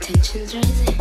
tensions rising. Eh?